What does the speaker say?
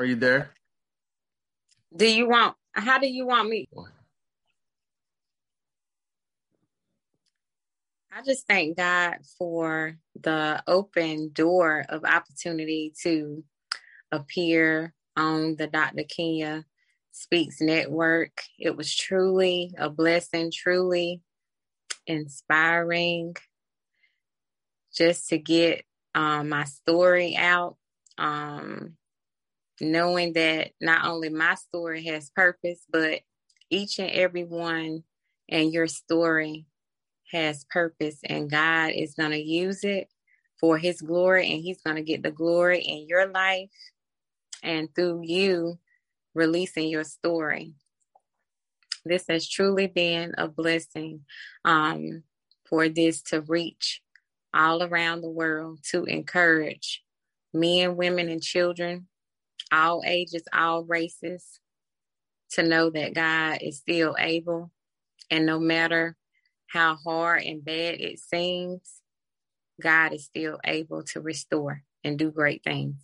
Are you there? Do you want? How do you want me? I just thank God for the open door of opportunity to appear on the Dr. Kenya Speaks Network. It was truly a blessing, truly inspiring just to get um, my story out. Um, knowing that not only my story has purpose, but each and every one and your story has purpose, and God is going to use it for His glory, and He's going to get the glory in your life and through you releasing your story. This has truly been a blessing um, for this to reach all around the world to encourage men, women, and children, all ages, all races, to know that God is still able. And no matter how hard and bad it seems, God is still able to restore and do great things.